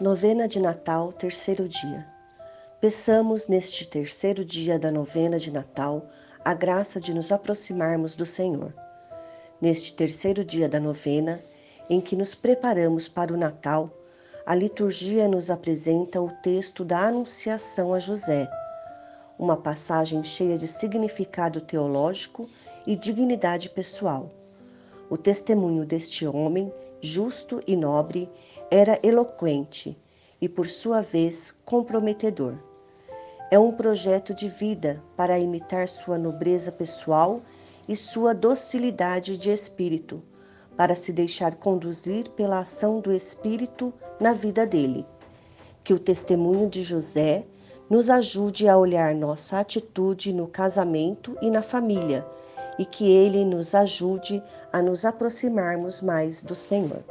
Novena de Natal, terceiro dia. Peçamos neste terceiro dia da novena de Natal a graça de nos aproximarmos do Senhor. Neste terceiro dia da novena, em que nos preparamos para o Natal, a liturgia nos apresenta o texto da Anunciação a José, uma passagem cheia de significado teológico e dignidade pessoal. O testemunho deste homem, justo e nobre, era eloquente e, por sua vez, comprometedor. É um projeto de vida para imitar sua nobreza pessoal e sua docilidade de espírito, para se deixar conduzir pela ação do Espírito na vida dele. Que o testemunho de José nos ajude a olhar nossa atitude no casamento e na família e que Ele nos ajude a nos aproximarmos mais do Senhor.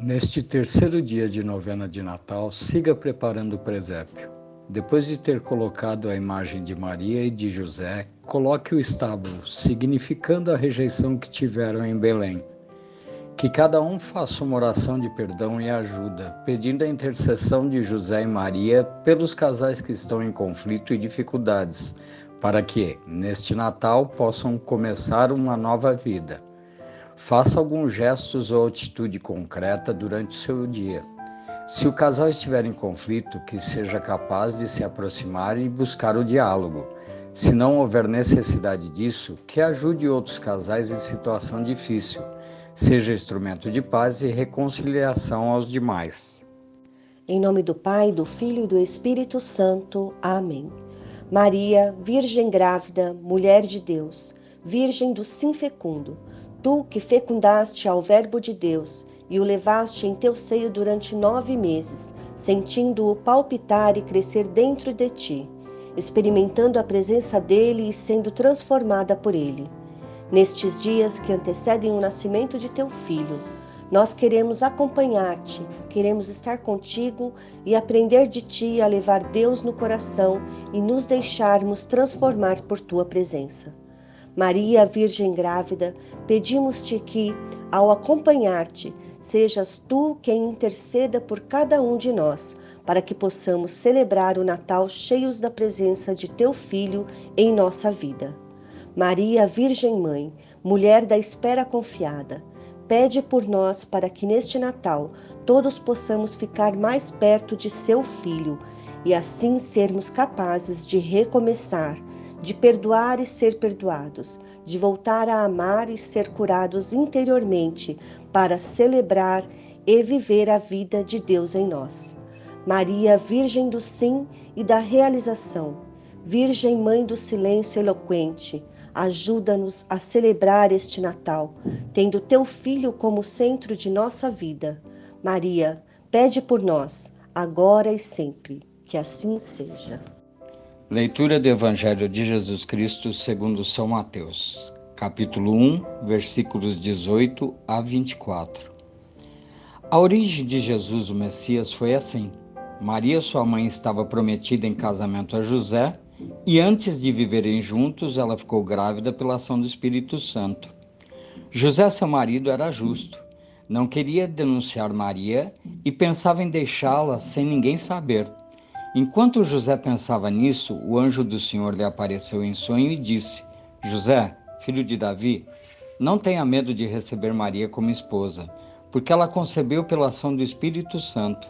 Neste terceiro dia de novena de Natal, siga preparando o presépio. Depois de ter colocado a imagem de Maria e de José, coloque o estábulo, significando a rejeição que tiveram em Belém. Que cada um faça uma oração de perdão e ajuda, pedindo a intercessão de José e Maria pelos casais que estão em conflito e dificuldades, para que, neste Natal, possam começar uma nova vida. Faça alguns gestos ou atitude concreta durante o seu dia. Se o casal estiver em conflito, que seja capaz de se aproximar e buscar o diálogo. Se não houver necessidade disso, que ajude outros casais em situação difícil. Seja instrumento de paz e reconciliação aos demais. Em nome do Pai, do Filho e do Espírito Santo. Amém. Maria, Virgem grávida, mulher de Deus, Virgem do sim fecundo, tu que fecundaste ao Verbo de Deus e o levaste em teu seio durante nove meses, sentindo-o palpitar e crescer dentro de ti, experimentando a presença dele e sendo transformada por ele. Nestes dias que antecedem o nascimento de teu filho, nós queremos acompanhar-te, queremos estar contigo e aprender de ti a levar Deus no coração e nos deixarmos transformar por tua presença. Maria, Virgem grávida, pedimos-te que, ao acompanhar-te, sejas tu quem interceda por cada um de nós, para que possamos celebrar o Natal cheios da presença de teu Filho em nossa vida. Maria, Virgem Mãe, mulher da espera confiada, pede por nós para que neste Natal todos possamos ficar mais perto de seu Filho e assim sermos capazes de recomeçar, de perdoar e ser perdoados, de voltar a amar e ser curados interiormente para celebrar e viver a vida de Deus em nós. Maria, Virgem do Sim e da Realização, Virgem Mãe do Silêncio Eloquente, Ajuda-nos a celebrar este Natal, tendo teu Filho como centro de nossa vida. Maria, pede por nós, agora e sempre. Que assim seja. Leitura do Evangelho de Jesus Cristo segundo São Mateus, capítulo 1, versículos 18 a 24. A origem de Jesus, o Messias, foi assim. Maria, sua mãe, estava prometida em casamento a José e antes de viverem juntos, ela ficou grávida pela ação do Espírito Santo. José, seu marido, era justo, não queria denunciar Maria e pensava em deixá-la sem ninguém saber. Enquanto José pensava nisso, o anjo do Senhor lhe apareceu em sonho e disse: José, filho de Davi, não tenha medo de receber Maria como esposa, porque ela concebeu pela ação do Espírito Santo.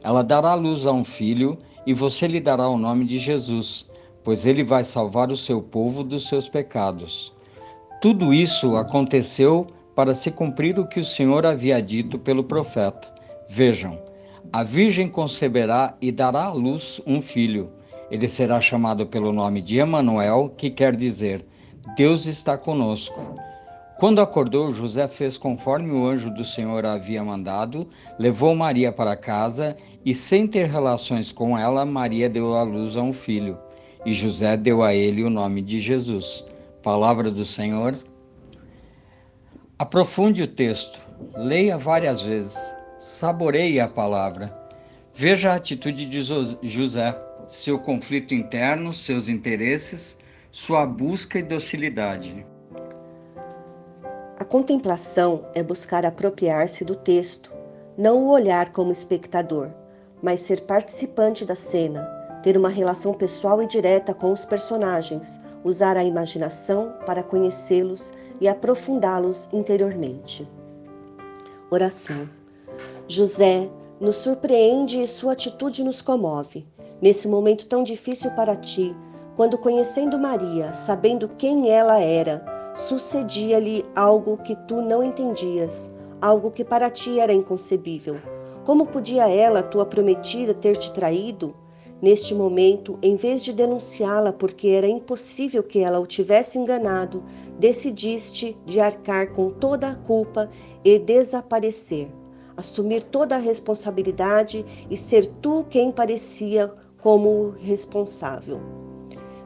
Ela dará luz a um filho e você lhe dará o nome de Jesus pois ele vai salvar o seu povo dos seus pecados. Tudo isso aconteceu para se cumprir o que o Senhor havia dito pelo profeta. Vejam, a Virgem conceberá e dará à luz um filho. Ele será chamado pelo nome de Emanuel, que quer dizer Deus está conosco. Quando acordou, José fez conforme o anjo do Senhor havia mandado, levou Maria para casa e, sem ter relações com ela, Maria deu à luz a um filho e José deu a ele o nome de Jesus. Palavra do Senhor. Aprofunde o texto, leia várias vezes, saboreie a palavra. Veja a atitude de José, seu conflito interno, seus interesses, sua busca e docilidade. A contemplação é buscar apropriar-se do texto, não o olhar como espectador, mas ser participante da cena, ter uma relação pessoal e direta com os personagens, usar a imaginação para conhecê-los e aprofundá-los interiormente. Oração. José nos surpreende e sua atitude nos comove. Nesse momento tão difícil para ti, quando conhecendo Maria, sabendo quem ela era, sucedia-lhe algo que tu não entendias, algo que para ti era inconcebível. Como podia ela, tua prometida, ter te traído? Neste momento, em vez de denunciá-la porque era impossível que ela o tivesse enganado, decidiste de arcar com toda a culpa e desaparecer, assumir toda a responsabilidade e ser tu quem parecia como o responsável.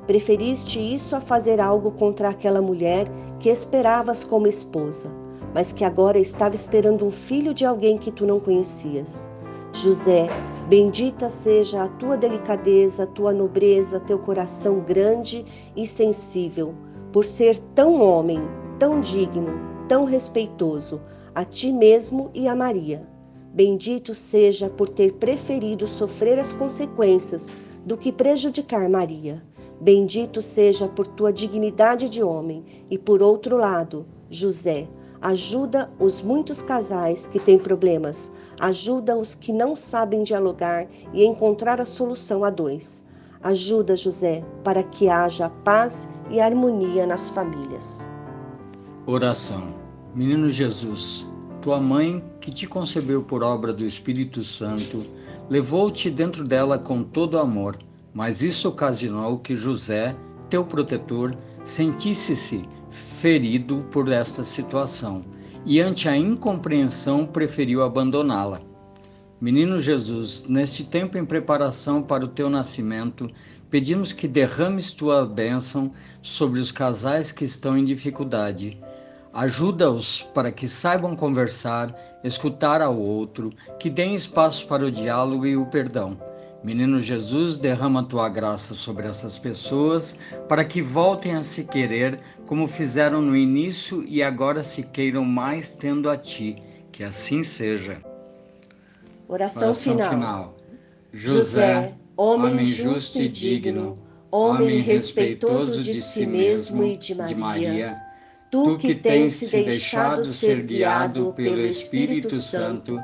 Preferiste isso a fazer algo contra aquela mulher que esperavas como esposa, mas que agora estava esperando um filho de alguém que tu não conhecias. José, bendita seja a tua delicadeza, a tua nobreza, teu coração grande e sensível, por ser tão homem, tão digno, tão respeitoso, a ti mesmo e a Maria. Bendito seja por ter preferido sofrer as consequências do que prejudicar Maria. Bendito seja por tua dignidade de homem, e por outro lado, José, ajuda os muitos casais que têm problemas, ajuda os que não sabem dialogar e encontrar a solução a dois. Ajuda, José, para que haja paz e harmonia nas famílias. Oração. Menino Jesus, tua mãe, que te concebeu por obra do Espírito Santo, levou-te dentro dela com todo amor, mas isso ocasionou que José, teu protetor, sentisse-se ferido por esta situação e, ante a incompreensão, preferiu abandoná-la. Menino Jesus, neste tempo em preparação para o teu nascimento, pedimos que derrames tua bênção sobre os casais que estão em dificuldade. Ajuda-os para que saibam conversar, escutar ao outro, que deem espaço para o diálogo e o perdão Menino Jesus, derrama tua graça sobre essas pessoas para que voltem a se querer como fizeram no início e agora se queiram mais tendo a ti. Que assim seja. Oração, Oração final. final. José, homem justo e digno, homem respeitoso de si mesmo e de Maria, tu que tens se deixado ser guiado pelo Espírito Santo,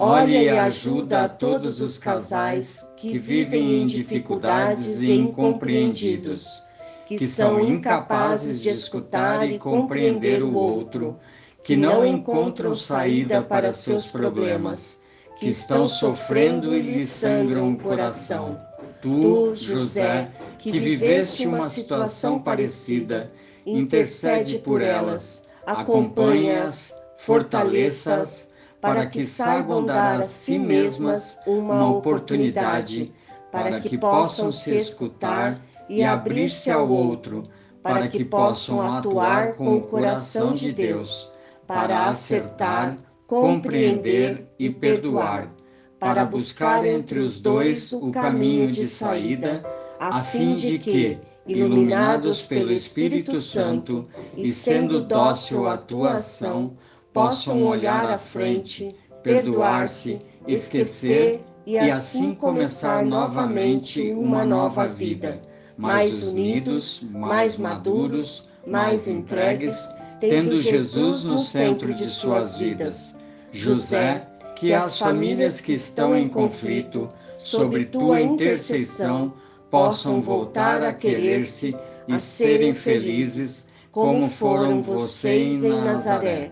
Olha e ajuda a todos os casais que vivem em dificuldades e incompreendidos, que são incapazes de escutar e compreender o outro, que não encontram saída para seus problemas, que estão sofrendo e lhes sangram o coração. Tu, José, que viveste uma situação parecida, intercede por elas, acompanha-as, fortaleça-as, para que saibam dar a si mesmas uma oportunidade, para que possam se escutar e abrir-se ao outro, para que possam atuar com o coração de Deus, para acertar, compreender e perdoar, para buscar entre os dois o caminho de saída, a fim de que, iluminados pelo Espírito Santo e sendo dócil à tua ação, possam olhar à frente, perdoar-se, esquecer e assim começar novamente uma nova vida, mais unidos, mais maduros, mais entregues, tendo Jesus no centro de suas vidas. José, que as famílias que estão em conflito, sob tua intercessão, possam voltar a querer-se e serem felizes, como foram vocês em Nazaré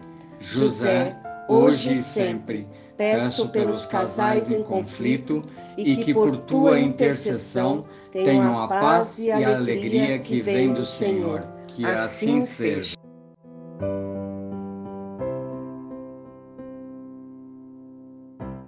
José, hoje e sempre, peço pelos casais em conflito e que por tua intercessão tenham a paz e a alegria que vem do Senhor. Que assim seja.